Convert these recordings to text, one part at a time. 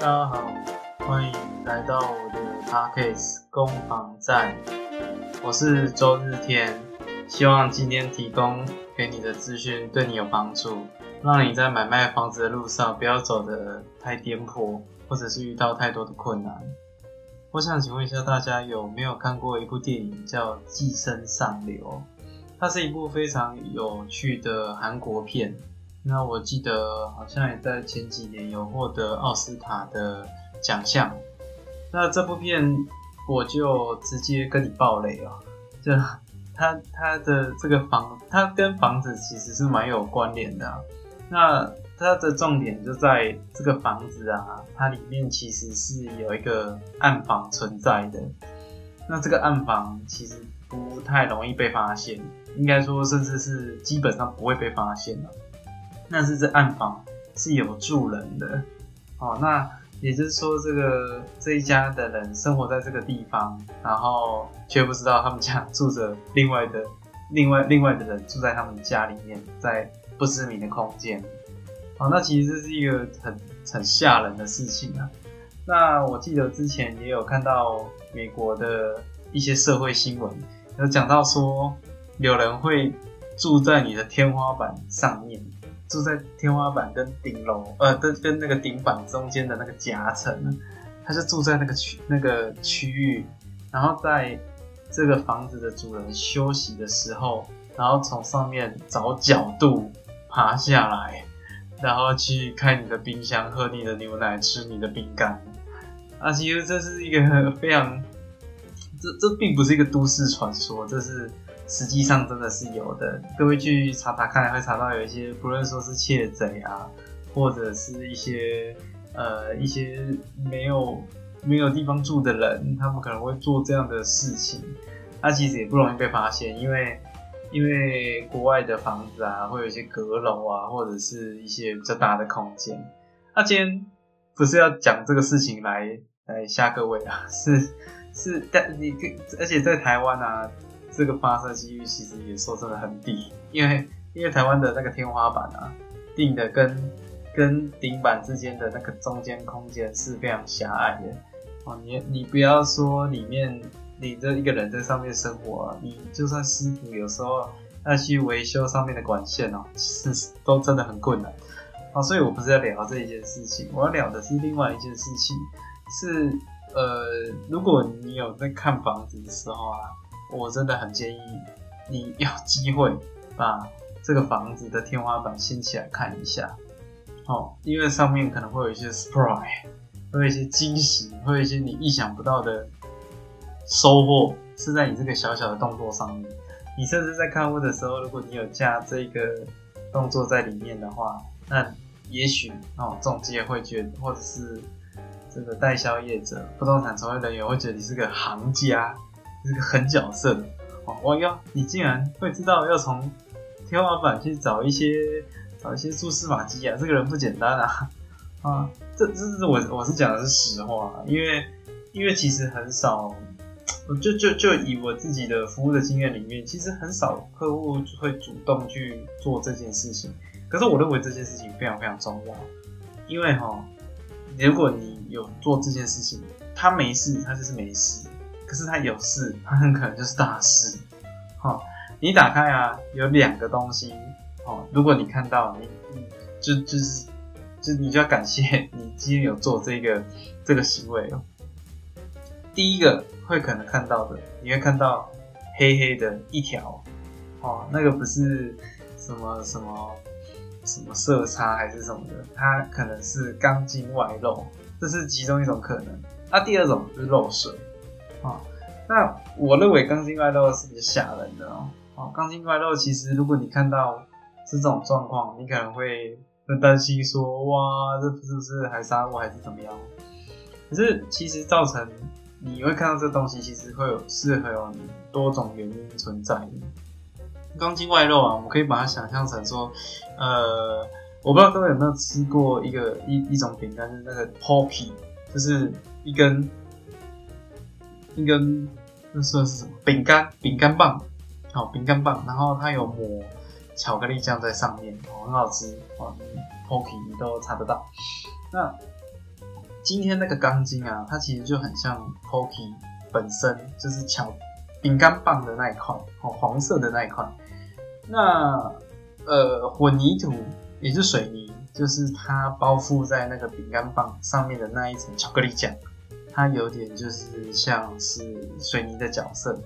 大家好，欢迎来到我的 Podcast 攻防战。我是周日天，希望今天提供给你的资讯对你有帮助，让你在买卖房子的路上不要走得太颠簸，或者是遇到太多的困难。我想请问一下大家有没有看过一部电影叫《寄生上流》？它是一部非常有趣的韩国片。那我记得好像也在前几年有获得奥斯卡的奖项。那这部片我就直接跟你爆雷哦，就它它的这个房，它跟房子其实是蛮有关联的。那它的重点就在这个房子啊，它里面其实是有一个暗房存在的。那这个暗房其实不太容易被发现，应该说甚至是基本上不会被发现的。那是这暗房是有住人的，哦，那也就是说这个这一家的人生活在这个地方，然后却不知道他们家住着另外的 另外另外的人住在他们家里面，在不知名的空间。哦，那其实这是一个很很吓人的事情啊。那我记得之前也有看到美国的一些社会新闻，有讲到说有人会住在你的天花板上面，住在天花板跟顶楼，呃，跟跟那个顶板中间的那个夹层，他就住在那个区那个区域，然后在这个房子的主人休息的时候，然后从上面找角度爬下来。然后去开你的冰箱，喝你的牛奶，吃你的饼干。啊，其实这是一个非常，这这并不是一个都市传说，这是实际上真的是有的。各位去查查看，会查到有一些，不论说是窃贼啊，或者是一些呃一些没有没有地方住的人，他们可能会做这样的事情。那其实也不容易被发现，因为。因为国外的房子啊，会有一些阁楼啊，或者是一些比较大的空间。那今天不是要讲这个事情来来吓各位啊，是是，但你而且在台湾啊，这个发射几率其实也说真的很低，因为因为台湾的那个天花板啊，定的跟跟顶板之间的那个中间空间是非常狭隘的哦。你你不要说里面。你这一个人在上面生活，你就算师傅有时候要去维修上面的管线哦，其实都真的很困难啊。所以我不是要聊这一件事情，我要聊的是另外一件事情，是呃，如果你有在看房子的时候啊，我真的很建议你有机会把这个房子的天花板掀起来看一下哦，因为上面可能会有一些 surprise，会有一些惊喜，会有一些你意想不到的。收获是在你这个小小的动作上面。你甚至在看屋的时候，如果你有加这个动作在里面的话，那也许哦，中介会觉得，或者是这个代销业者、不动产从业人员会觉得你是个行家，是个狠角色哦。哇哟，你竟然会知道要从天花板去找一些找一些蛛丝马迹啊！这个人不简单啊！啊，这这是我我是讲的是实话，因为因为其实很少。就就就以我自己的服务的经验里面，其实很少客户会主动去做这件事情。可是我认为这件事情非常非常重要，因为哈，如果你有做这件事情，他没事，他就是没事；可是他有事，他很可能就是大事。哈，你打开啊，有两个东西，哦，如果你看到你，就就是就你就要感谢你今天有做这个这个行为哦。第一个。会可能看到的，你会看到黑黑的一条，哦，那个不是什么什么什么色差还是什么的，它可能是钢筋外露，这是其中一种可能。那第二种就是漏水，啊，那我认为钢筋外露是比较吓人的哦。哦，钢筋外露其实如果你看到是这种状况，你可能会很担心说，哇，这是不是还杀我还是怎么样？可是其实造成。你会看到这东西，其实会有是会有多种原因存在的。钢筋外露啊，我们可以把它想象成说，呃，我不知道各位有没有吃过一个一一种饼干，是那个 poppy，就是一根一根那算是什么饼干？饼干棒，好，饼干棒，然后它有抹巧克力酱在上面，哦，很好吃哦，poppy 你都查得到。那今天那个钢筋啊，它其实就很像 Pocky 本身就是巧饼干棒的那一块，哦，黄色的那一块。那呃，混凝土也是水泥，就是它包覆在那个饼干棒上面的那一层巧克力酱，它有点就是像是水泥的角色。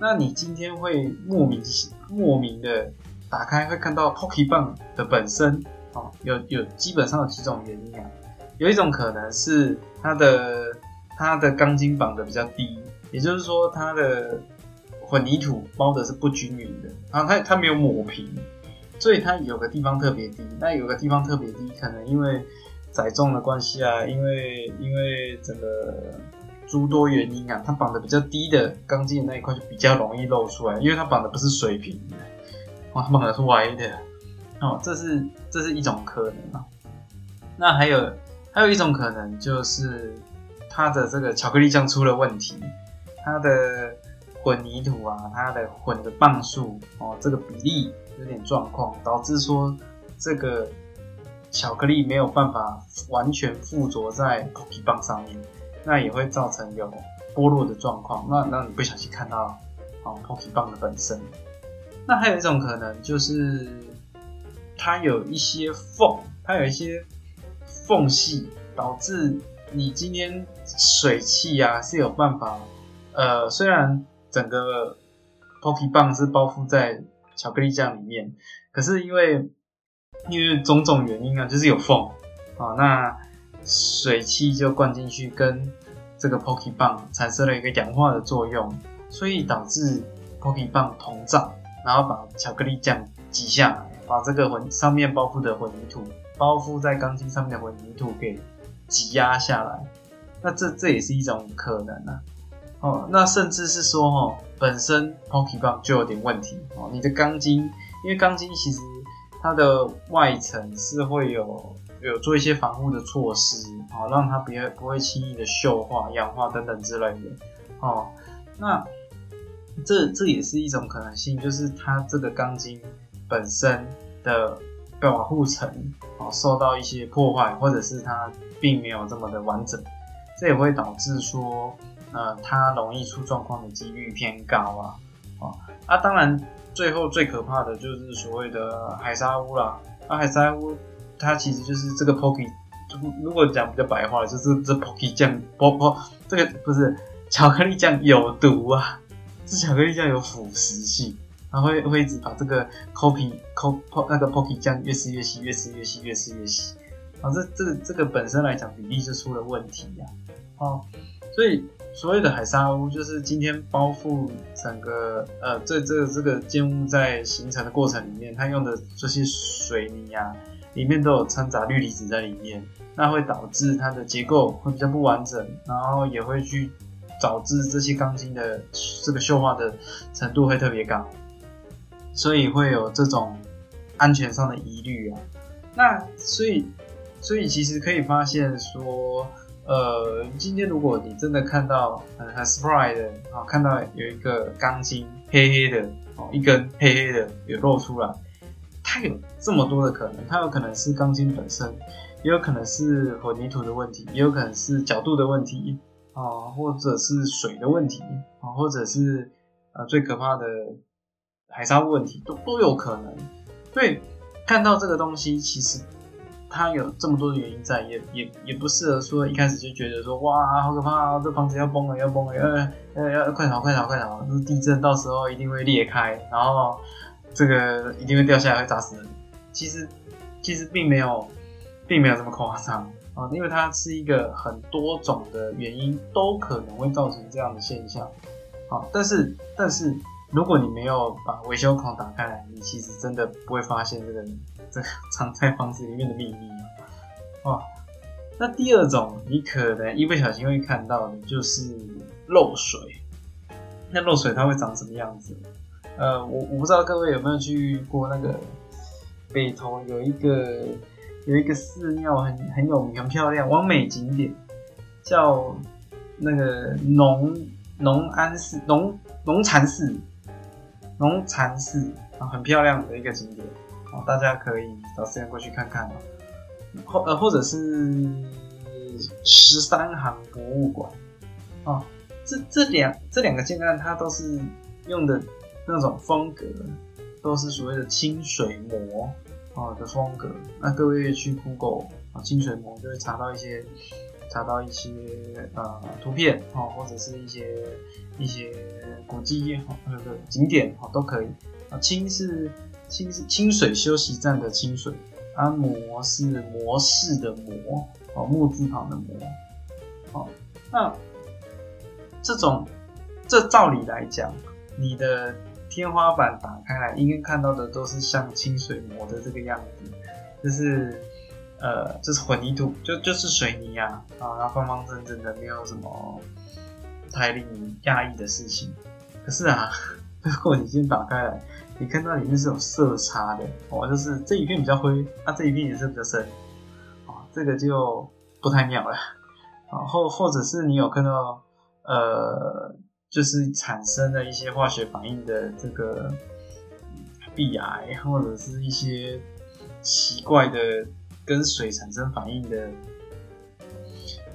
那你今天会莫名莫名的打开，会看到 Pocky 棒的本身，哦，有有基本上有几种原因啊。有一种可能是它的它的钢筋绑的比较低，也就是说它的混凝土包的是不均匀的，然后它它没有抹平，所以它有个地方特别低。那有个地方特别低，可能因为载重的关系啊，因为因为整个诸多原因啊，它绑的比较低的钢筋的那一块就比较容易露出来，因为它绑的不是水平的，哦，它绑的是歪的，哦，这是这是一种可能啊。那还有。还有一种可能就是它的这个巧克力酱出了问题，它的混凝土啊，它的混的磅数哦，这个比例有点状况，导致说这个巧克力没有办法完全附着在 Pocky 棒上面，那也会造成有剥落的状况。那那你不小心看到哦 Pocky 棒的本身。那还有一种可能就是它有一些缝，它有一些。缝隙导致你今天水汽啊是有办法，呃，虽然整个 Pocky 棒是包覆在巧克力酱里面，可是因为因为种种原因啊，就是有缝啊，那水汽就灌进去，跟这个 Pocky 棒产生了一个氧化的作用，所以导致 Pocky 棒膨胀，然后把巧克力酱挤下来，把这个混上面包覆的混凝土。包覆在钢筋上面的混凝土给挤压下来，那这这也是一种可能啊。哦，那甚至是说，哦，本身 Pocky 棒就有点问题哦。你的钢筋，因为钢筋其实它的外层是会有有做一些防护的措施，哦，让它别不会轻易的锈化、氧化等等之类的。哦，那这这也是一种可能性，就是它这个钢筋本身的。保护层啊受到一些破坏，或者是它并没有这么的完整，这也会导致说，呃，它容易出状况的几率偏高啊，啊，啊，当然最后最可怕的就是所谓的海沙屋啦，啊，海沙屋它其实就是这个 Pocky，如果讲比较白话，就是这 Pocky 酱，不不，这个不是巧克力酱有毒啊，这巧克力酱有腐蚀性。它会会一直把这个 copy cop 那个 pocky 酱越吃越稀，越吃越稀，越吃越稀。啊，这这这个本身来讲比例就出了问题呀。哦，所以所谓的海沙屋就是今天包覆整个呃这这这个建物在形成的过程里面，它用的这些水泥啊，里面都有掺杂氯离子在里面，那会导致它的结构会比较不完整，然后也会去导致这些钢筋的这个锈化的程度会特别高。所以会有这种安全上的疑虑啊。那所以，所以其实可以发现说，呃，今天如果你真的看到很很 surprise 的啊，看到有一个钢筋黑黑的哦，一根黑黑的有露出来，它有这么多的可能，它有可能是钢筋本身，也有可能是混凝土的问题，也有可能是角度的问题啊，或者是水的问题啊，或者是呃最可怕的。海沙问题都都有可能，所以看到这个东西，其实它有这么多的原因在，也也也不适合说一开始就觉得说哇好可怕啊，这房子要崩了要崩了，要要要快逃快逃快逃，这地震到时候一定会裂开，然后这个一定会掉下来会砸死人。其实其实并没有并没有这么夸张啊，因为它是一个很多种的原因都可能会造成这样的现象。好，但是但是。如果你没有把维修孔打开来，你其实真的不会发现这个这个 藏在房子里面的秘密哦。那第二种你可能一不小心会看到的就是漏水。那漏水它会长什么样子？呃，我我不知道各位有没有去过那个北投有一个有一个寺庙很很有名很漂亮完美景点，叫那个农农安寺农农禅寺。龙禅寺啊，很漂亮的一个景点啊，大家可以找时间过去看看啊。或呃，或者是十三行博物馆。啊，这这两这两个建案，它都是用的那种风格，都是所谓的清水模啊的风格。那各位去 Google 啊，清水模就会查到一些查到一些呃图片哦，或者是一些一些古迹哦，那个景点哦都可以啊。清是清是清水休息站的清水，啊模是模式的模哦，木字旁的模哦，那。这种，这照理来讲，你的天花板打开来，应该看到的都是像清水模的这个样子，就是，呃，这是混凝土，就就是水泥啊，啊，然后方方正正的，没有什么太令你讶异的事情。可是啊，如果你先打开来，你看到里面是有色差的，哦，就是这一片比较灰，那这一片颜色比较深，啊，这个就不太妙了，啊，或或者是你有看到。呃，就是产生了一些化学反应的这个壁癌，或者是一些奇怪的跟水产生反应的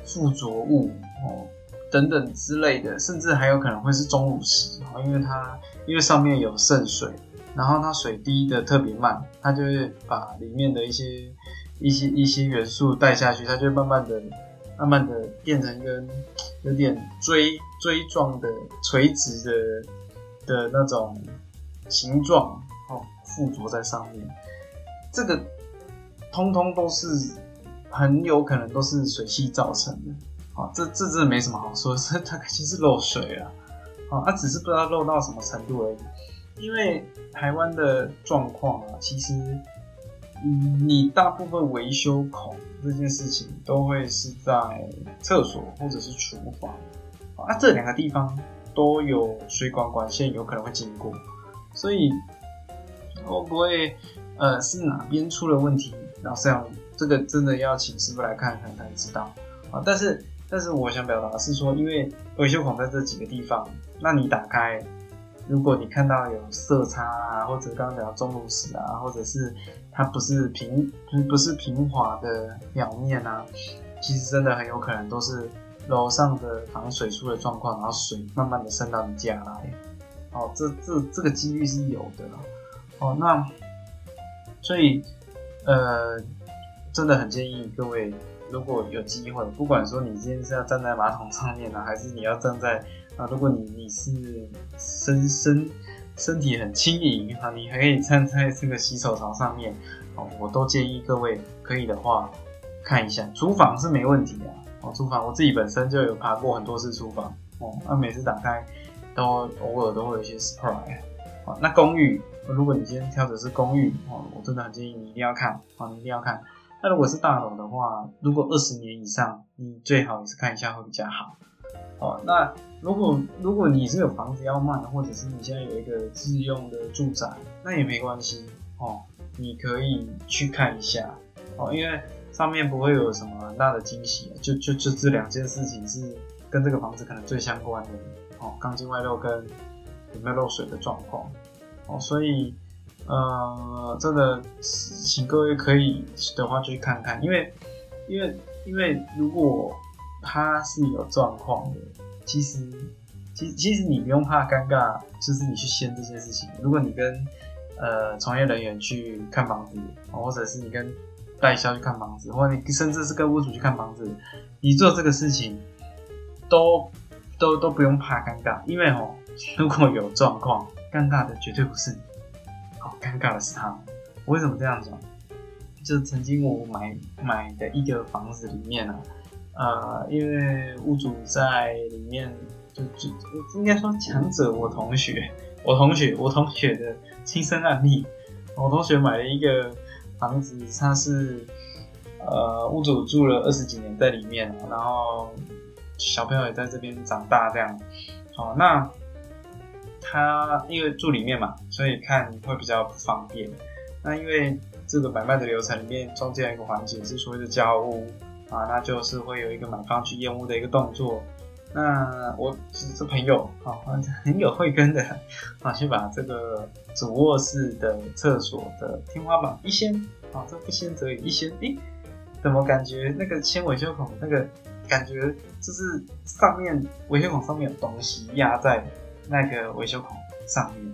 附着物哦，等等之类的，甚至还有可能会是钟乳石哦，因为它因为上面有渗水，然后它水滴的特别慢，它就会把里面的一些一些一些元素带下去，它就慢慢的。慢慢的变成一个有点锥锥状的垂直的的那种形状哦，附着在上面。这个通通都是很有可能都是水汽造成的。啊，这这真的没什么好说，这它肯定是漏水啊。哦，它只是不知道漏到什么程度而已。因为台湾的状况啊，其实。你大部分维修孔这件事情都会是在厕所或者是厨房啊，这两个地方都有水管管线有可能会经过，所以会不会呃是哪边出了问题？然后这样这个真的要请师傅来看看才知道啊。但是但是我想表达是说，因为维修孔在这几个地方，那你打开。如果你看到有色差啊，或者刚刚讲钟乳石啊，或者是它不是平不是平滑的表面啊，其实真的很有可能都是楼上的防水出了状况，然后水慢慢的渗到你家来。哦，这这这个几率是有的。哦，那所以呃，真的很建议各位，如果有机会，不管说你今天是要站在马桶上面呢，还是你要站在。啊，如果你你是身身身体很轻盈啊，你还可以站在这个洗手槽上面哦，我都建议各位可以的话看一下厨房是没问题的哦。厨房我自己本身就有爬过很多次厨房哦，那每次打开都偶尔都会有一些 surprise 那公寓，如果你今天挑的是公寓哦，我真的很建议你一定要看哦，你一定要看。那如果是大楼的话，如果二十年以上，你最好也是看一下会比较好。哦，那如果如果你是有房子要卖，或者是你现在有一个自用的住宅，那也没关系哦，你可以去看一下哦，因为上面不会有什么很大的惊喜，就就就这两件事情是跟这个房子可能最相关的哦，钢筋外露跟有没有漏水的状况哦，所以呃，真的请各位可以的话就去看看，因为因为因为如果。它是有状况的，其实，其其实你不用怕尴尬，就是你去掀这件事情。如果你跟呃从业人员去看房子，或者是你跟代销去看房子，或者你甚至是跟屋主去看房子，你做这个事情都都都不用怕尴尬，因为哦，如果有状况，尴尬的绝对不是你，好，尴尬的是他。我为什么这样讲？就曾经我买买的一个房子里面呢。呃，因为屋主在里面，就就应该说强者我同学，我同学，我同学的亲身案例。我同学买了一个房子，他是呃屋主住了二十几年在里面，然后小朋友也在这边长大这样。好，那他因为住里面嘛，所以看会比较不方便。那因为这个买卖的流程里面，中间一个环节是所谓的交屋。啊，那就是会有一个买方去验屋的一个动作。那我是朋友啊，很有慧根的啊，去把这个主卧室的厕所的天花板一掀啊，这不掀则已，一掀，诶，怎么感觉那个牵维修孔那个感觉就是上面维修孔上面有东西压在那个维修孔上面，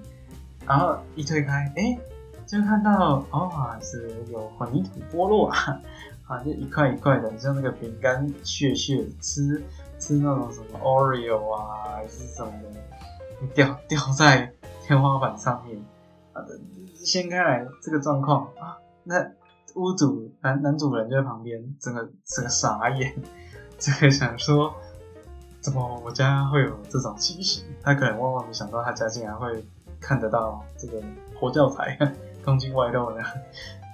然后一推开，哎，就看到哦，是有混凝土剥落啊，啊，就一块一块的，像那个饼干屑屑，吃吃那种什么 Oreo 啊，还是什么的，掉掉在天花板上面，啊，掀开来这个状况啊，那。屋主男男主人就在旁边，整个整个傻眼，这个想说，怎么我家会有这种情形？他可能万万没想到，他家竟然会看得到这个活教材，东京外露的，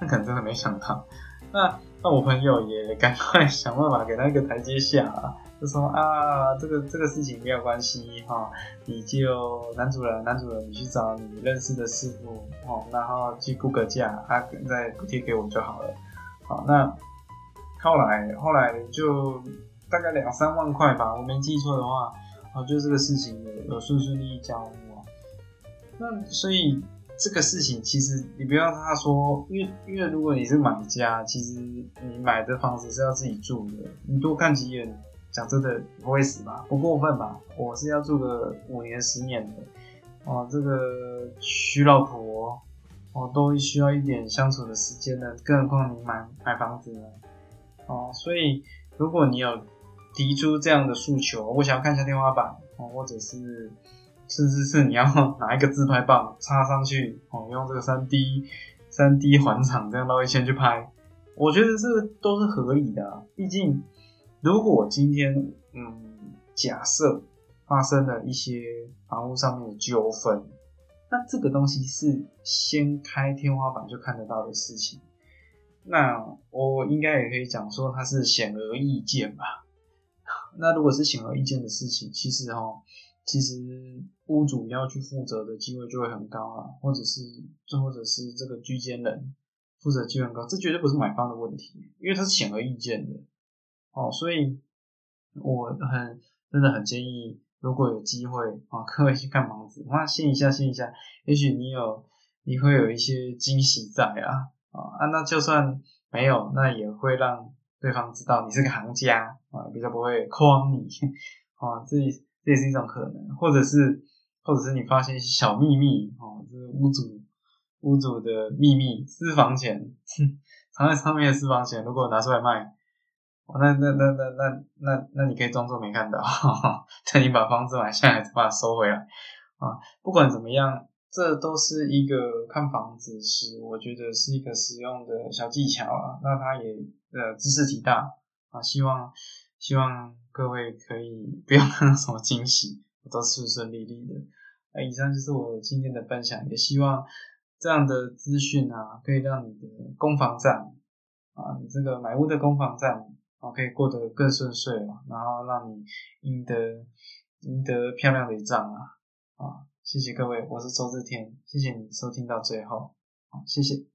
那可能真的没想到。那那我朋友也赶快想办法给他一个台阶下。就说啊，这个这个事情没有关系哈，你就男主人男主人，你去找你认识的师傅哦，然后去估个价，他再补贴给我就好了。好，那后来后来就大概两三万块吧，我没记错的话，哦，就这个事情有顺顺利利交付啊。那所以这个事情其实你不要他说，因为因为如果你是买家，其实你买的房子是要自己住的，你多看几眼。讲真的不会死吧？不过分吧？我是要住个五年十年的哦，这个娶老婆哦都需要一点相处的时间的，更何况你买买房子呢？哦，所以如果你有提出这样的诉求，我想要看一下天花板哦，或者是甚至是你要拿一个自拍棒插上去哦，用这个三 D 三 D 环场这样绕一圈去拍，我觉得这都是合理的，毕竟。如果今天，嗯，假设发生了一些房屋上面的纠纷，那这个东西是掀开天花板就看得到的事情，那我应该也可以讲说它是显而易见吧。那如果是显而易见的事情，其实哈，其实屋主要去负责的机会就会很高啊，或者是，或者是这个居间人负责机会很高，这绝对不是买方的问题，因为它是显而易见的。哦，所以我很真的很建议，如果有机会啊，各位去看房子，那信一下信一下，也许你有你会有一些惊喜在啊啊，那就算没有，那也会让对方知道你是个行家啊，比较不会 诓你啊，这这也是一种可能，或者是或者是你发现一些小秘密啊，这是屋主屋主的秘密私房钱，藏在上面的私房钱，如果拿出来卖。那那那那那那那你可以装作没看到，等你把房子买下来把它收回来啊。不管怎么样，这都是一个看房子时，我觉得是一个实用的小技巧啊。那它也呃知识体大啊，希望希望各位可以不要看到什么惊喜，我都顺顺利利的。那以上就是我今天的分享，也希望这样的资讯啊，可以让你的攻防战啊，你这个买屋的攻防战。啊，可以过得更顺遂嘛，然后让你赢得赢得漂亮的一仗啊！啊，谢谢各位，我是周志天，谢谢你收听到最后，好，谢谢。